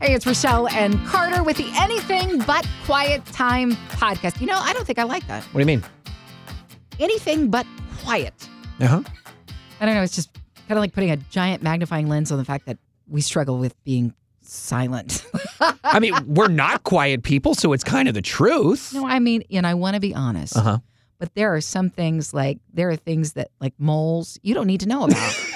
Hey, it's Rochelle and Carter with the Anything But Quiet Time podcast. You know, I don't think I like that. What do you mean? Anything but quiet. Uh huh. I don't know. It's just kind of like putting a giant magnifying lens on the fact that we struggle with being silent. I mean, we're not quiet people, so it's kind of the truth. no, I mean, and I want to be honest, Uh huh. but there are some things like there are things that like moles you don't need to know about.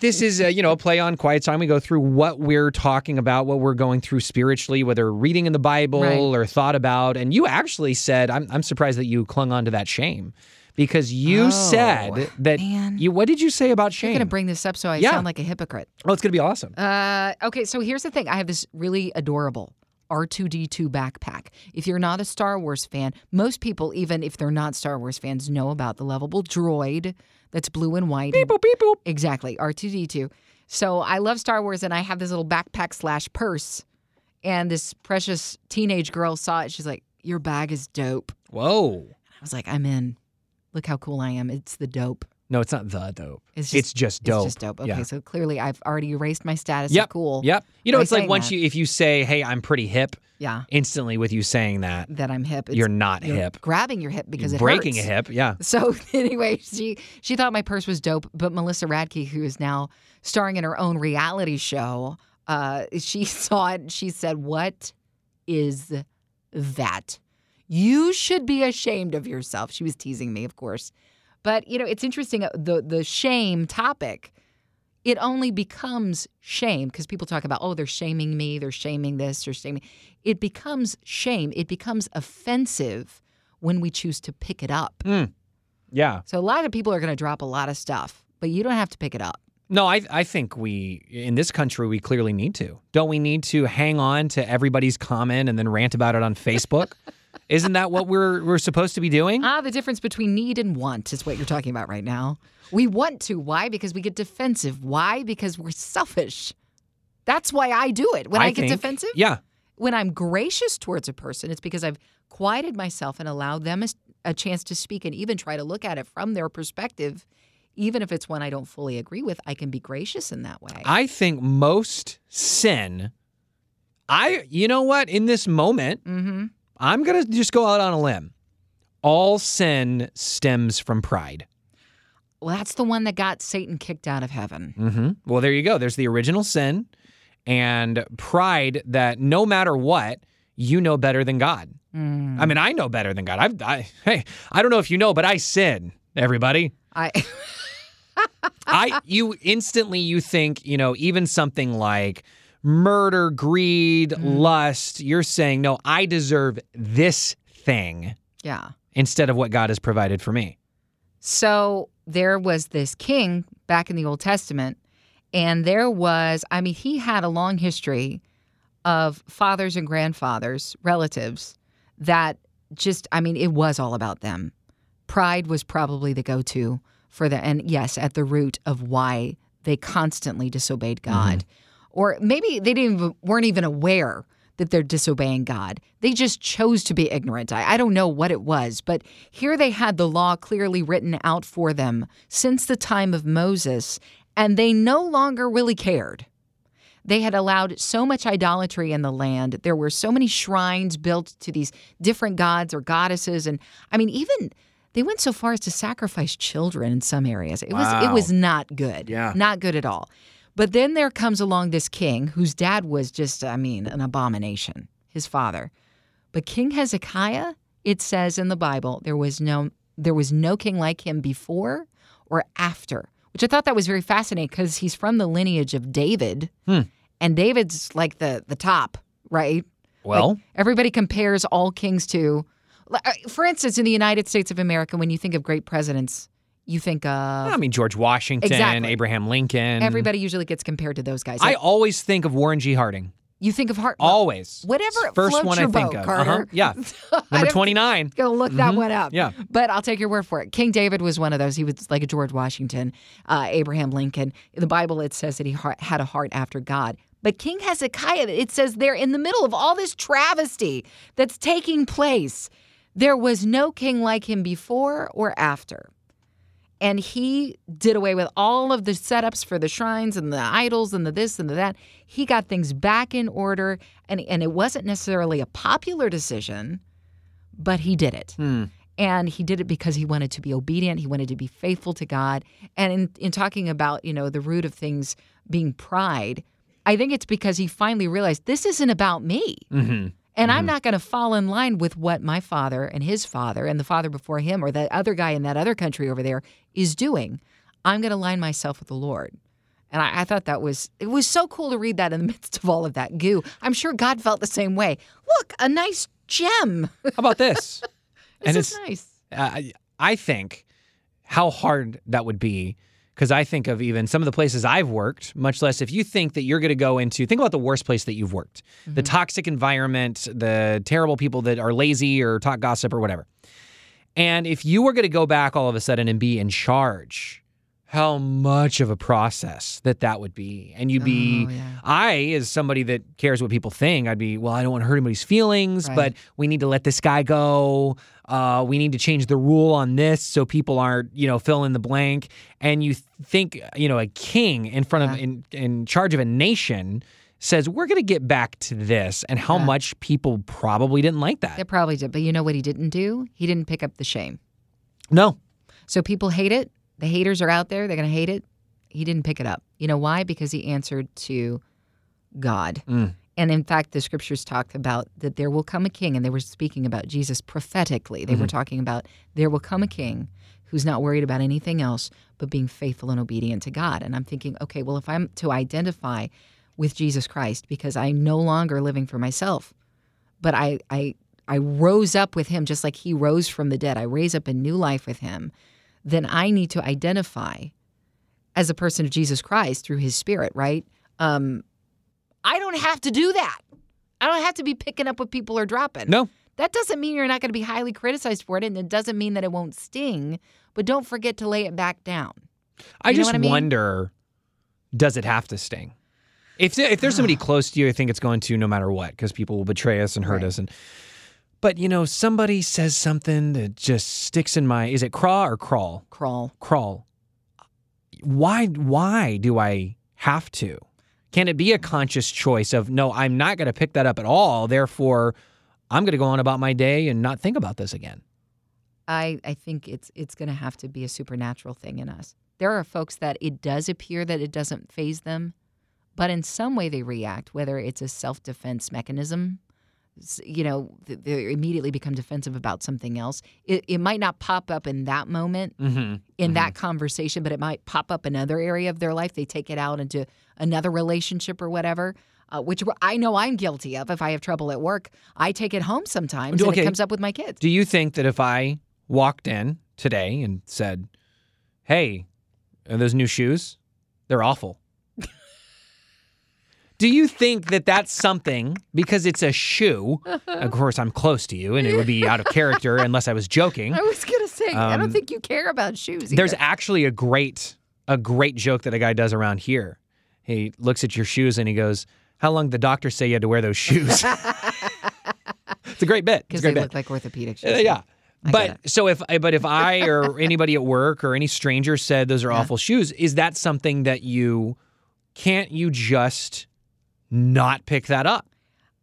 This is, uh, you know, a play on quiet time. We go through what we're talking about, what we're going through spiritually, whether reading in the Bible Right. or thought about. And you actually said, I'm, I'm surprised that you clung on to that shame because you Oh, said that man. you. What did you say about shame? I'm going to bring this up so I Yeah. sound like a hypocrite. oh, it's going to be awesome. Uh, okay, so here's the thing. I have this really adorable R2D2 backpack. If you're not a Star Wars fan, most people, even if they're not Star Wars fans, know about the lovable droid that's blue and white. beep boop beep boop. Exactly, R2D2. So I love Star Wars, and I have this little backpack slash purse. And this precious teenage girl saw it. She's like, "Your bag is dope." Whoa. I was like, "I'm in. Look how cool I am. It's the dope. No, it's not the dope. It's just, It's just dope. It's just dope. Okay, Yeah. so clearly I've already erased my status Yep. of cool. Yep. You know, it's like once that. you if you say, "Hey, I'm pretty hip," Yeah, instantly with you saying that, that I'm hip. You're not you're hip. grabbing your hip because You're it breaking hurts. a hip. Yeah. So anyway, she she thought my purse was dope, but Melissa Radke, who is now starring in her own reality show, uh, she saw it. She said, "What is that? You should be ashamed of yourself." She was teasing me, of course, but you know it's interesting. uh, The the shame topic. It only becomes shame because people talk about, oh, they're shaming me, they're shaming this, they're shaming. It becomes shame. It becomes offensive when we choose to pick it up. Yeah. So a lot of people are going to drop a lot of stuff, but you don't have to pick it up. No, I I think we in this country we clearly need to. Don't we need to hang on to everybody's comment and then rant about it on Facebook? Isn't that what we're we're supposed to be doing? Ah, the difference between need and want is what you're talking about right now. We want to. Why? Because we get defensive. Why? Because we're selfish. That's why I do it. When I, get think- defensive, Yeah. when I'm gracious towards a person, it's because I've quieted myself and allowed them a, a chance to speak and even try to look at it from their perspective. Even if it's one I don't fully agree with, I can be gracious in that way. I think most sin I you know what, in this moment, mm-hmm. I'm going to just go out on a limb. All sin stems from pride. Well, that's the one that got Satan kicked out of heaven. hmm Well, there you go. There's the original sin and pride that no matter what, you know better than God. Mm. I mean, I know better than God. I've, I, hey, I don't know if you know, but I sin. Everybody, I I, you instantly you think, you know, even something like murder, greed, mm-hmm. lust. You're saying, no, I deserve this thing yeah. instead of what God has provided for me. So there was this king back in the Old Testament, and there was, I mean, he had a long history of fathers and grandfathers, relatives, that just, I mean, it was all about them. Pride was probably the go to for the, and yes, at the root of why they constantly disobeyed mm-hmm. God. Or maybe they didn't even, weren't even aware that they're disobeying God. They just chose to be ignorant. I, I don't know what it was, but here they had the law clearly written out for them since the time of Moses, and they no longer really cared. They had allowed so much idolatry in the land. There were so many shrines built to these different gods or goddesses, and I mean, even they went so far as to sacrifice children in some areas. It was it was not good. Yeah. not good at all. But then there comes along this king whose dad was just, I mean, an abomination. His father, but King Hezekiah, it says in the Bible, there was no there was no king like him before or after. Which I thought that was very fascinating because he's from the lineage of David, Hmm. and David's like the the top, right? Well, Like, everybody compares all kings to, uh, for instance, in the United States of America, when you think of great presidents, you think of I mean, George Washington, Exactly. Abraham Lincoln. everybody usually gets compared to those guys. I always think of Warren G. Harding. you think of Hart. Always. whatever First one I think boat, of. Carter. Uh-huh. Yeah. Number 29. Go look that Mhm. one up. Yeah. But I'll take your word for it. King David was one of those. He was like a George Washington, uh, Abraham Lincoln. In the Bible, it says that he had a heart after God. But King Hezekiah, it says there in the middle of all this travesty that's taking place, there was no king like him before or after. And he did away with all of the setups for the shrines and the idols and the this and the that. He got things back in order, and and it wasn't necessarily a popular decision, but he did it. Hmm. And he did it because he wanted to be obedient. He wanted to be faithful to God. And in, in talking about, you know, the root of things being pride, I think it's because he finally realized this isn't about me. Mm-hmm. And I'm not going to fall in line with what my father and his father and the father before him or that other guy in that other country over there is doing. I'm going to align myself with the Lord. And I, I thought that was it was so cool to read that in the midst of all of that goo. I'm sure God felt the same way. Look, a nice gem. How about this? this And is it's- nice. uh, I think how hard that would be because I think of even some of the places I've worked, much less if you think that you're going to go into, think about the worst place that you've worked, the mm-hmm. toxic environment, the terrible people that are lazy or talk gossip or whatever. And if you were going to go back all of a sudden and be in charge, how much of a process that that would be. And you'd be, Oh, yeah. I, as somebody that cares what people think, I'd be, well, I don't want to hurt anybody's feelings, Right. but we need to let this guy go. Uh, we need to change the rule on this so people aren't, you know, fill in the blank. And you think, you know, a king in front of, in, in charge of a nation says, we're going to get back to this, and how Yeah. much people probably didn't like that. They probably did. But you know what he didn't do? He didn't pick up the shame. No. So people hate it. The haters are out there. They're going to hate it. He didn't pick it up. You know why? Because he answered to God. Mm. And in fact, the scriptures talk about that there will come a king, and they were speaking about Jesus prophetically. They were talking about there will come a king who's not worried about anything else but being faithful and obedient to God. And I'm thinking, okay, well, if I'm to identify with Jesus Christ because I'm no longer living for myself, but I, I, I rose up with him just like he rose from the dead. I raise up a new life with him. Then I need to identify as a person of Jesus Christ through his spirit, right? Um, I don't have to do that. I don't have to be picking up what people are dropping. No. That doesn't mean you're not going to be highly criticized for it, and it doesn't mean that it won't sting, but don't forget to lay it back down. I You know just I mean? wonder does it have to sting? If, if there's somebody close to you, I think it's going to no matter what because people will betray us and hurt Right. us. And But, you know, somebody says something that just sticks in my, is it craw or crawl? Crawl. Crawl. Why, why do I have to? Can it be a conscious choice of, no, I'm not going to pick that up at all. Therefore, I'm going to go on about my day and not think about this again. I, I think it's it's going to have to be a supernatural thing in us. There are folks that it does appear that it doesn't faze them, but in some way they react, whether it's a self defense mechanism, you know, they immediately become defensive about something else. It, it might not pop up in that moment, Mm-hmm. in that conversation, but it might pop up another area of their life. They take it out into another relationship or whatever. Uh, which I know I'm guilty of. If I have trouble at work, I take it home sometimes, and it comes up with my kids. Do you think that if I walked in today and said, "Hey, are those new shoes? They're awful." Do you think that that's something because it's a shoe? Of course, I'm close to you, and it would be out of character unless I was joking. I was gonna say, I Um, don't think you care about shoes. There's actually a great a great joke that a guy does around here. He looks at your shoes and he goes, "How long did the doctor say you had to wear those shoes?" it's a great bit. It's because a they great bit. look like orthopedic shoes. Uh, yeah. I But so if but if I or anybody at work or any stranger said those are Yeah. awful shoes, is that something that you can't you just not pick that up?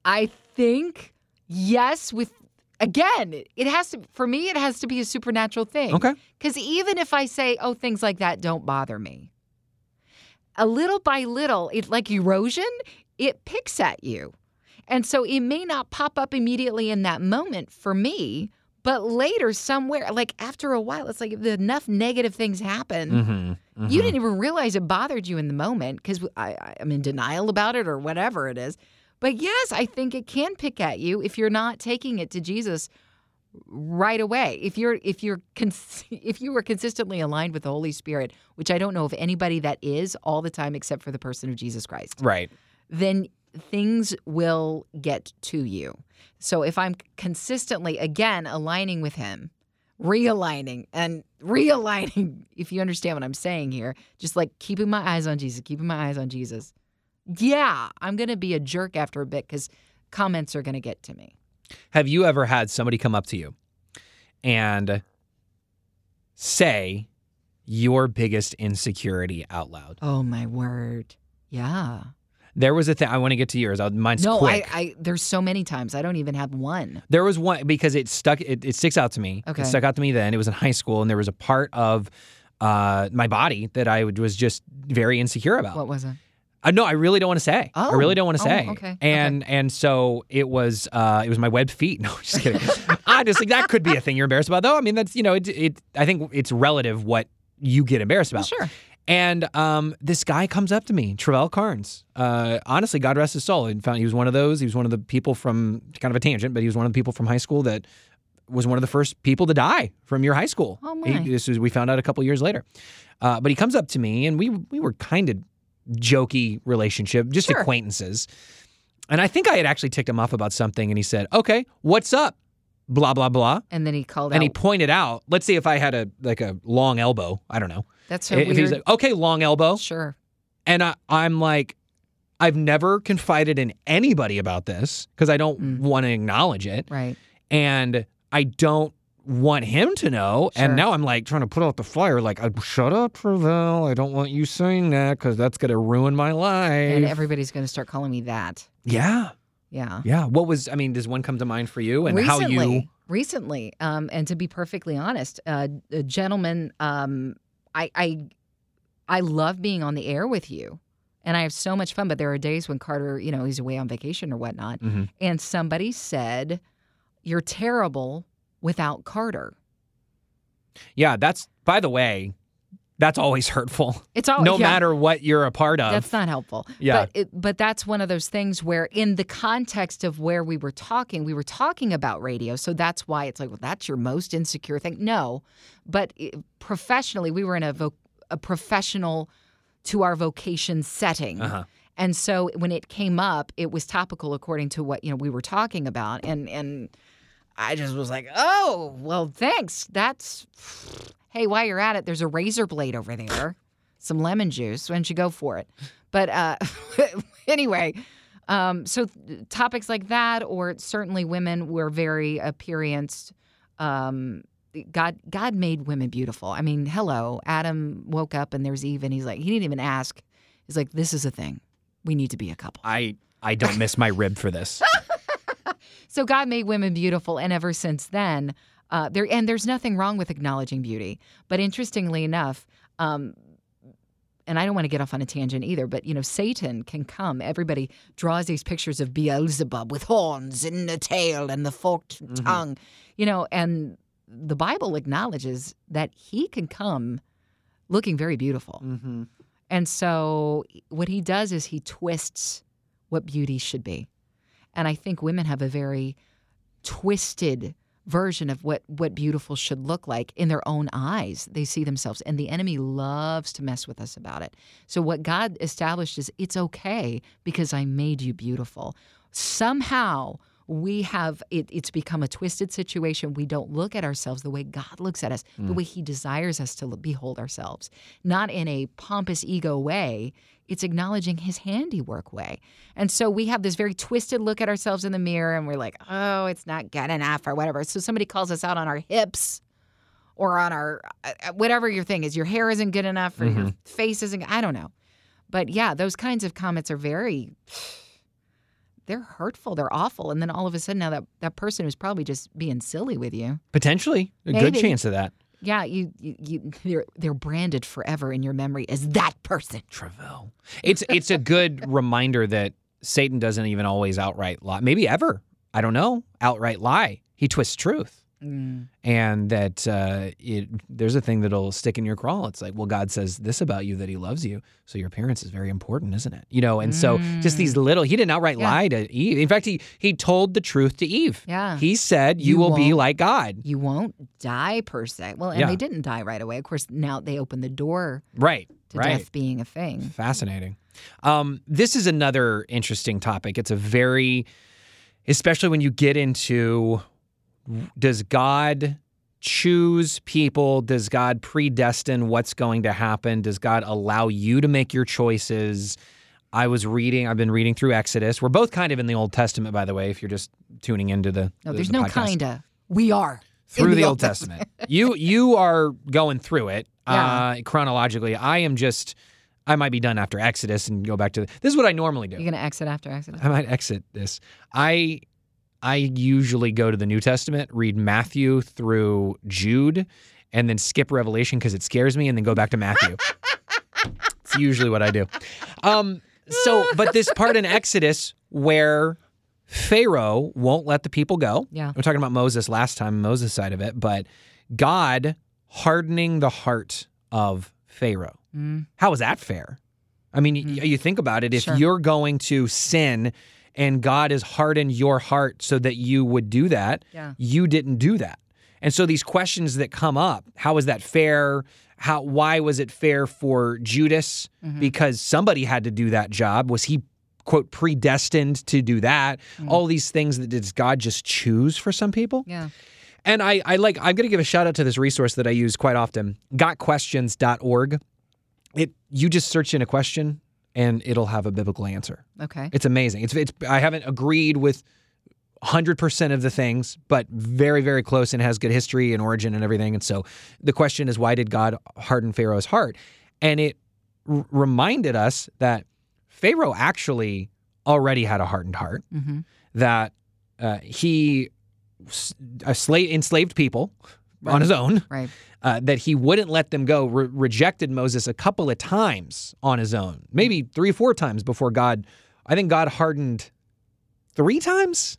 I think yes. With again, it has to for me. It has to be a supernatural thing. Okay. Because even if I say, "Oh, things like that don't bother me," a little by little, it like erosion, it picks at you, and so it may not pop up immediately in that moment for me. But later, somewhere, like after a while, it's like if enough negative things happen. Mm-hmm. You didn't even realize it bothered you in the moment because I, I, I'm in denial about it or whatever it is. But yes, I think it can pick at you if you're not taking it to Jesus right away. If you're if you're cons- if you were consistently aligned with the Holy Spirit, which I don't know of anybody that is all the time except for the person of Jesus Christ, Right. then things will get to you. So if I'm consistently again aligning with him, realigning and realigning, if you understand what I'm saying here, just like keeping my eyes on Jesus, keeping my eyes on Jesus. Yeah, I'm going to be a jerk after a bit cuz comments are going to get to me. Have you ever had somebody come up to you and say your biggest insecurity out loud. Oh my word. Yeah. There was a thing I want to get to yours. I'll, mine's no, I, quick. I there's so many times I don't even have one. There was one because it stuck. It, it sticks out to me. Okay. It stuck out to me then. It was in high school, and there was a part of uh, my body that I was just very insecure about. What was it? Uh, no, I really don't want to say. I Oh. really don't want to Oh, say. okay. And and so it was. Uh, it was my webbed feet. No, just kidding. I just think that could be a thing you're embarrassed about, though. I mean, that's you know, it. it I think it's relative what you get embarrassed Well, about. sure. And um, this guy comes up to me, Travell Carnes. Uh, honestly, God rest his soul. In fact, he was one of those. He was one of the people from kind of a tangent, but he was one of the people from high school that was one of the first people to die from your high school. Oh, He- my. this was we found out a couple years later. Uh, but he comes up to me, and we we were kind of jokey relationship, just Sure. acquaintances. And I think I had actually ticked him off about something, and he said, "Okay, what's up?" Blah blah blah. And then he called And out. he pointed out, let's see if I had a like a long elbow, I don't know. That's so if weird. he's like, okay, long elbow, sure. and I, I'm like, I've never confided in anybody about this because I don't Mm. want to acknowledge it. Right. And I don't want him to know. Sure. And now I'm like trying to put out the fire, like, "Uh, shut up, Travell. I don't want you saying that because that's going to ruin my life. And everybody's going to start calling me that. yeah. Yeah. Yeah. What was, I mean, does one come to mind for you and recently, how you. recently, um, and to be perfectly honest, uh, a gentleman, um, I, I, I love being on the air with you, and I have so much fun. But there are days when Carter, you know, he's away on vacation or whatnot, Mhm. and somebody said, "You're terrible without Carter." Yeah. That's, by the way, that's always hurtful. It's all no yeah, matter what you're a part of. That's not helpful. Yeah. But, it, but that's one of those things where, in the context of where we were talking, we were talking about radio. So that's why it's like, well, that's your most insecure thing. No. But it- professionally, we were in a, vo- a professional to our vocation setting. uh-huh. And so when it came up, it was topical according to what you know we were talking about, and and I just was like, oh well, thanks. That's hey, while you're at it, there's a razor blade over there, some lemon juice. Why don't you go for it? But uh, anyway, um, so topics like that, or certainly women were very appearance. Um, God, God made women beautiful. I mean, hello, Adam woke up and there's Eve, and he's like, he didn't even ask. He's like, this is a thing. We need to be a couple. I, I don't miss my rib for this. So God made women beautiful, and ever since then, uh, there and there's nothing wrong with acknowledging beauty. But interestingly enough, um, and I don't want to get off on a tangent either, but you know, Satan can come. Everybody draws these pictures of Beelzebub with horns and a tail and the forked tongue, you know, and the Bible acknowledges that he can come looking very beautiful. mm-hmm. And so what he does is he twists what beauty should be. And I think women have a very twisted version of what what beautiful should look like in their own eyes. They see themselves and the enemy loves to mess with us about it. So what God established is it's okay because I made you beautiful. Somehow we have it, it's become a twisted situation. We don't look at ourselves the way God looks at us, the way He desires us to behold ourselves, not in a pompous ego way. It's acknowledging His handiwork way. And so we have this very twisted look at ourselves in the mirror, and we're like, "Oh, it's not good enough," or whatever. So somebody calls us out on our hips, or on our uh, uh, whatever your thing is. Your hair isn't good enough, or your face isn't. I don't know. But yeah, those kinds of comments are very they're hurtful, they're awful. And then all of a sudden now that that person was probably just being silly with you. Potentially, a good chance of that. Yeah, you, you, you they're they're branded forever in your memory as that person. Travell. It's it's a good reminder that Satan doesn't even always outright lie. Maybe ever. I don't know. Outright lie. He twists truth. And that uh, it, there's a thing that'll stick in your crawl. It's like, well, God says this about you that He loves you, so your appearance is very important, isn't it? You know, and so just these little. He didn't outright Yeah. lie to Eve. In fact, he he told the truth to Eve. Yeah. He said, "You, You will be like God." You won't die per se. Well, and Yeah. they didn't die right away. Of course, now they open the door Right. to right. death being a thing. Fascinating. Um, this is another interesting topic. It's a very, especially when you get into does God choose people? Does God predestine what's going to happen? Does God allow you to make your choices? I was reading, I've been reading through Exodus. We're both kind of in the Old Testament, by the way, if you're just tuning into the. No, the- there's the no podcast kinda. We are through the, Old Testament. you you are going through it. uh, chronologically. I am just, I might be done after Exodus and go back to the, this is what I normally do. You're gonna exit after Exodus. I might exit this. I I usually go to the New Testament, read Matthew through Jude, and then skip Revelation because it scares me, and then go back to Matthew. it's usually what I do. Um, so, but this part in Exodus where Pharaoh won't let the people go. Yeah. We're talking about Moses last time, Moses side of it, but God hardening the heart of Pharaoh. Mm. How is that fair? I mean, y- you think about it. If Sure. you're going to sin and God has hardened your heart so that you would do that, Yeah. you didn't do that. And so these questions that come up, how is that fair? How why was it fair for Judas? Mm-hmm. Because somebody had to do that job. Was he quote predestined to do that? Mm. All these things that does God just choose for some people? Yeah. And I, I like, I'm going to give a shout out to this resource that I use quite often, gotquestions.org. It, you just search in a question and it'll have a biblical answer. Okay. It's amazing. It's, it's, I haven't agreed with 100% of the things, but very, very close and has good history and origin and everything. And so the question is, why did God harden Pharaoh's heart? And it r- reminded us that Pharaoh actually already had a hardened heart Mm-hmm. that uh, he s- uh, sla- enslaved people on his own, Right. uh, that he wouldn't let them go, re- rejected Moses a couple of times on his own, maybe three or four times before God. I think God hardened three times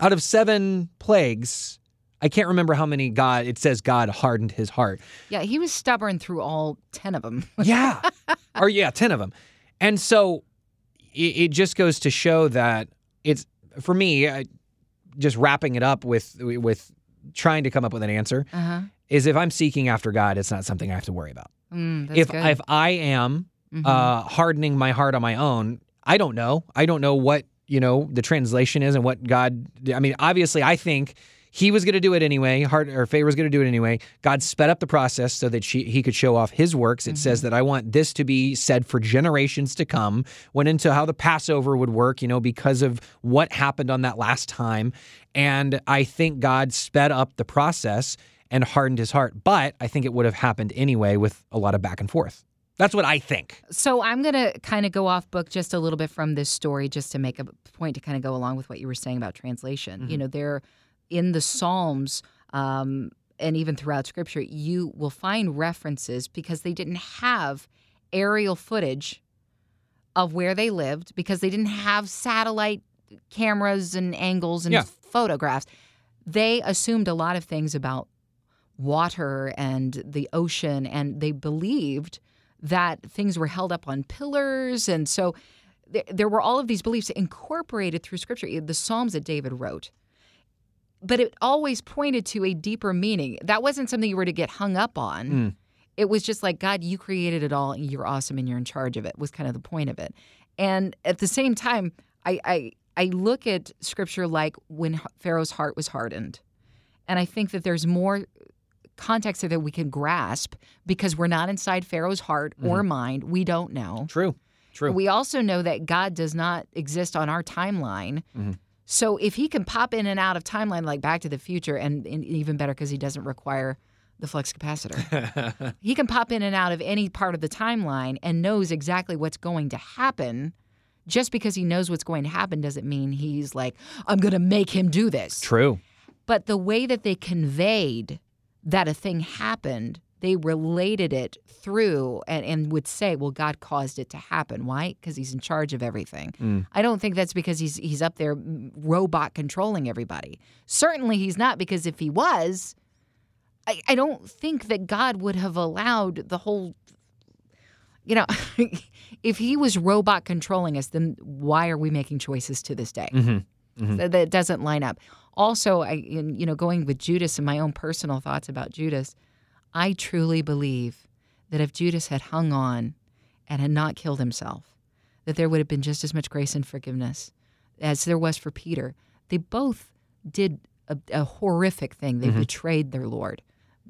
out of seven plagues. I can't remember how many God, it says God hardened his heart. Yeah. He was stubborn through all ten of them. Yeah. or yeah, 10 of them. And so it, it just goes to show that it's for me I, just wrapping it up with with trying to come up with an answer Uh huh. is if I'm seeking after God, it's not something I have to worry about. Mm, if good. if I am Mhm. uh, hardening my heart on my own, I don't know. I don't know what you know the translation is and what God. I mean, obviously, I think he was going to do it anyway. Heart or Faye was going to do it anyway. God sped up the process so that she he could show off His works. It says that I want this to be said for generations to come. Went into how the Passover would work, you know, because of what happened on that last time, and I think God sped up the process and hardened his heart. But I think it would have happened anyway with a lot of back and forth. That's what I think. So I'm going to kind of go off book just a little bit from this story, just to make a point to kind of go along with what you were saying about translation. Mm-hmm. You know, there in the Psalms um, and even throughout Scripture, you will find references because they didn't have aerial footage of where they lived because they didn't have satellite cameras and angles and Yeah. photographs. They assumed a lot of things about water and the ocean, and they believed that things were held up on pillars. And so there, there were all of these beliefs incorporated through scripture, the Psalms that David wrote. But it always pointed to a deeper meaning. That wasn't something you were to get hung up on. Mm. It was just like, God, you created it all and you're awesome and you're in charge of it, was kind of the point of it. And at the same time, I, I, I look at scripture like when Pharaoh's heart was hardened. And I think that there's more context there that we can grasp because we're not inside Pharaoh's heart or mind. We don't know. True. True. We also know that God does not exist on our timeline. So if he can pop in and out of timeline like Back to the Future, and, and even better because he doesn't require the flux capacitor, he can pop in and out of any part of the timeline and knows exactly what's going to happen. Just because he knows what's going to happen doesn't mean he's like, I'm going to make him do this. True. But the way that they conveyed that a thing happened, they related it through and, and would say, well, God caused it to happen. Why? Because he's in charge of everything. Mm. I don't think that's because he's he's up there mm, robot controlling everybody. Certainly he's not, because if he was, I, I don't think that God would have allowed the whole you know, if he was robot controlling us, then why are we making choices to this day? Mm-hmm. Mm-hmm. That, that doesn't line up. Also, I, in, you know, going with Judas and my own personal thoughts about Judas, I truly believe that if Judas had hung on and had not killed himself, that there would have been just as much grace and forgiveness as there was for Peter. They both did a, a horrific thing. They mm-hmm. betrayed their Lord.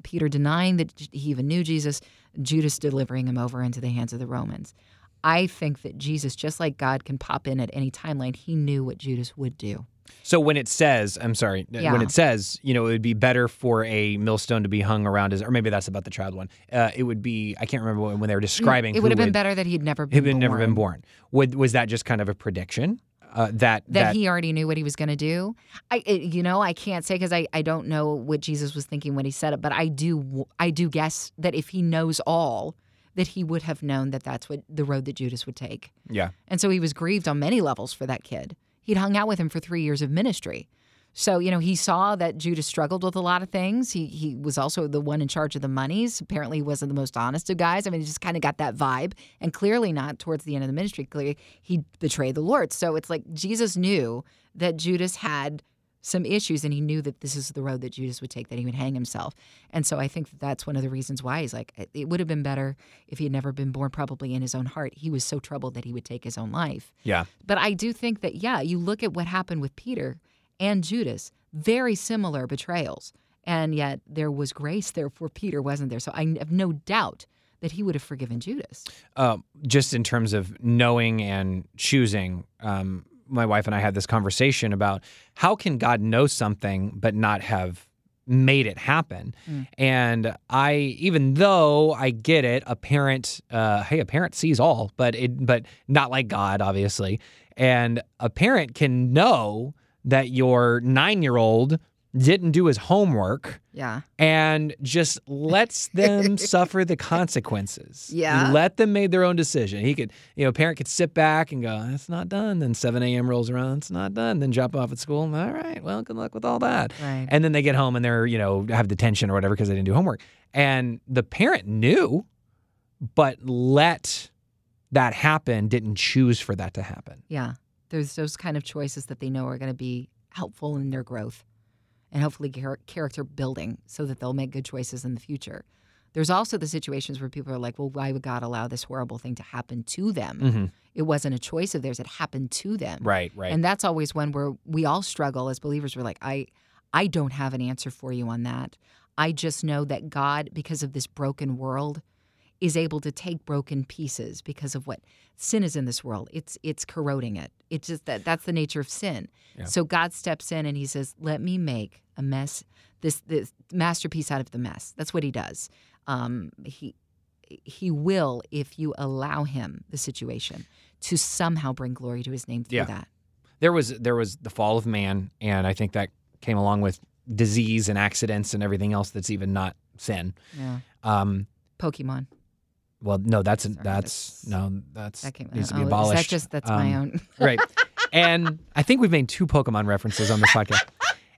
Peter denying that he even knew Jesus, Judas delivering him over into the hands of the Romans. I think that Jesus, just like God can pop in at any timeline, he knew what Judas would do. So when it says, I'm sorry, uh, Yeah. when it says, you know, it would be better for a millstone to be hung around his, or maybe that's about the child one. Uh, it would be, I can't remember when, when they were describing. Mm, it would have been better that he'd never been He'd born. never been born. Would, was that just kind of a prediction? Uh, that that, he already knew what he was going to do. I, it, you know, I can't say because I, I don't know what Jesus was thinking when he said it, but I do I do guess that if he knows all, that he would have known that that's what the road that Judas would take, yeah. and so he was grieved on many levels for that kid. He'd hung out with him for three years of ministry. So, you know, he saw that Judas struggled with a lot of things. He he was also the one in charge of the monies. Apparently, he wasn't the most honest of guys. I mean, he just kind of got that vibe, and clearly not towards the end of the ministry. Clearly, he betrayed the Lord. So it's like Jesus knew that Judas had some issues, and he knew that this is the road that Judas would take, that he would hang himself. And so I think that that's one of the reasons why he's like, it- would have been better if he had never been born, probably in his own heart. He was so troubled that he would take his own life. Yeah. But I do think that, yeah, you look at what happened with Peter and Judas, very similar betrayals. And yet there was grace there for Peter, wasn't there? So I have no doubt that he would have forgiven Judas. uh, just in terms of knowing and choosing, um, my wife and I had this conversation about how can God know something but not have made it happen. Mm. And I, even though I get it, a parent, uh, hey, a parent sees all, but it, but not like God, obviously. And a parent can know that your nine-year-old didn't do his homework Yeah. and just lets them suffer the consequences. Yeah. You let them make their own decision. He could, you know, a parent could sit back and go, it's not done. Then 7 a.m. rolls around, it's not done. Then drop off at school. All right, well, good luck with all that. Right. And then they get home and they're, you know, have detention or whatever because they didn't do homework. And the parent knew, but let that happen, didn't choose for that to happen. Yeah. There's those kind of choices that they know are going to be helpful in their growth and hopefully char- character building so that they'll make good choices in the future. There's also the situations where people are like, well, why would God allow this horrible thing to happen to them? Mm-hmm. It wasn't a choice of theirs, it happened to them. Right, right. And that's always one where we all struggle as believers. We're like, I, I don't have an answer for you on that. I just know that God, because of this broken world, is able to take broken pieces because of what sin is in this world. It's it's corroding it. It's just that that's the nature of sin. Yeah. So God steps in and He says, "Let me make a mess, this this masterpiece out of the mess." That's what He does. Um, he He will if you allow Him the situation to somehow bring glory to His name through Yeah. that. there was there was the fall of man, and I think that came along with disease and accidents and everything else that's even not sin. Yeah. Um, Pokemon. Well, no, that's Sorry, that's, that's- no, that's That came. needs to oh, be is abolished. that just that's my Um, own? right. And I think we've made two Pokemon references on this podcast.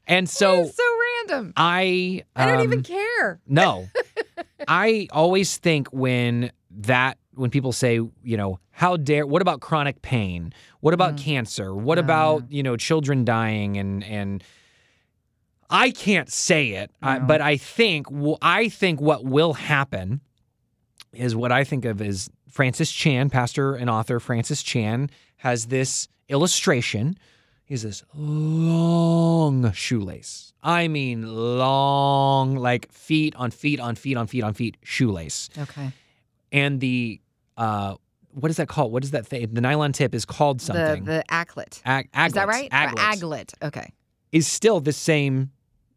And so so random. I I don't even um, care. No. I always think when that when people say, you know, how dare what about chronic pain? What about Mm. cancer? What about, you know, children dying and and I can't say it, I, but I think I think what will happen is what I think of as Francis Chan, pastor and author Francis Chan has this illustration. He's this long shoelace. I mean long, like feet on feet on feet on feet on feet shoelace. Okay. And the uh what is that called? What is that thing? The nylon tip is called something. The the acklet. Ag- Is that right? Aglet Aglet. Okay. is still the same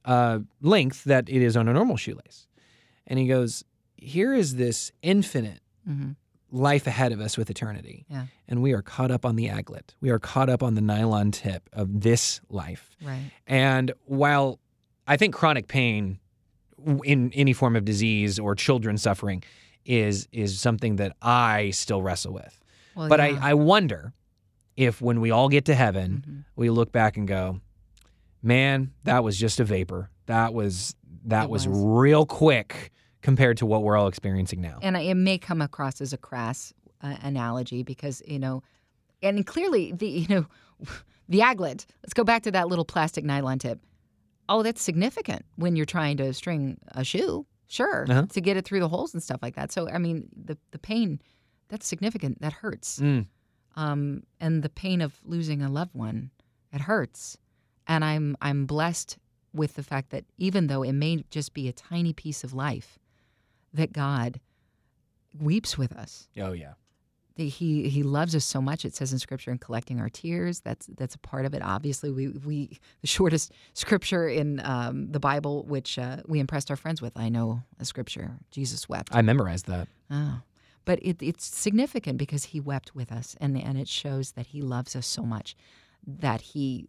uh, length that it is on a normal shoelace. And he goes, Here is this infinite hmm life ahead of us with eternity. Yeah. And we are caught up on the aglet. We are caught up on the nylon tip of this life. Right. And while I think chronic pain in any form of disease or children suffering is is something that I still wrestle with. Well, But yeah. I, I wonder if when we all get to heaven, Mhm. we look back and go, man, that was just a vapor. That was that was, was. real quick compared to what we're all experiencing now. and it may come across as a crass uh, analogy because you know, and clearly the you know, the aglet. Let's go back to that little plastic nylon tip. Oh, that's significant when you're trying to string a shoe. Sure, Uh-huh. to get it through the holes and stuff like that. So I mean, the the pain, that's significant. That hurts. Mm, um, and the pain of losing a loved one, it hurts. And I'm I'm blessed with the fact that even though it may just be a tiny piece of life, that God weeps with us oh yeah. he he loves us so much. It says in Scripture, in collecting our tears. That's that's a part of it. Obviously, we we the shortest scripture in um, the Bible, which uh, we impressed our friends with. I know a scripture. Jesus wept. I memorized that. Oh. But it, it's significant because he wept with us, and, and it shows that he loves us so much that he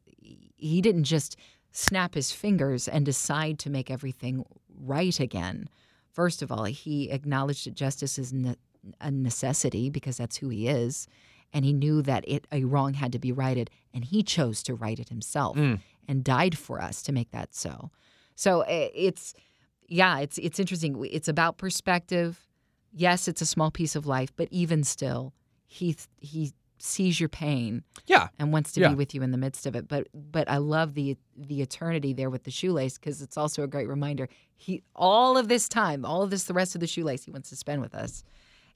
he didn't just snap his fingers and decide to make everything right again. First of all, he acknowledged that justice is ne- a necessity because that's who he is, and he knew that it a wrong had to be righted, and he chose to right it himself mm. and died for us to make that so. So it's yeah, it's it's interesting. It's about perspective. Yes, it's a small piece of life, but even still, he he sees your pain Yeah. and wants to Yeah. be with you in the midst of it. But but I love the the eternity there with the shoelace because it's also a great reminder. He all of this time, all of this, the rest of the shoelace, he wants to spend with us,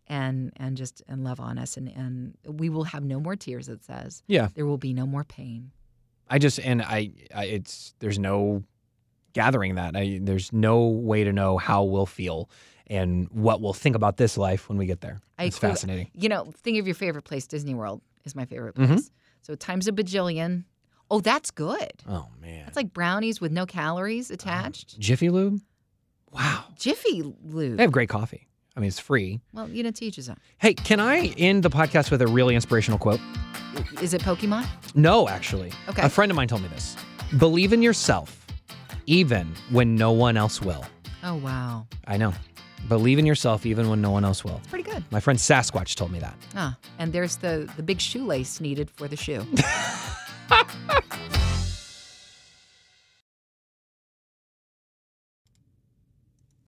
and and just and love on us, and and we will have no more tears. It says Yeah. there will be no more pain. I just and I, I it's there's no gathering that. I, there's no way to know how we'll feel and what we'll think about this life when we get there. It's fascinating. You know, think of your favorite place. Disney World is my favorite Mhm. place. So times a bajillion. Oh, that's good. Oh man. That's like brownies with no calories attached. Jiffy Lube. Wow. Jiffy Lube. They have great coffee. I mean, it's free. Well, you know, his own. Hey, can I end the podcast with a really inspirational quote? Is it Pokemon? No, actually. Okay. A friend of mine told me this. Believe in yourself, even when no one else will. Oh, wow. I know. Believe in yourself, even when no one else will. It's pretty good. My friend Sasquatch told me that. Ah, and there's the the big shoelace needed for the shoe.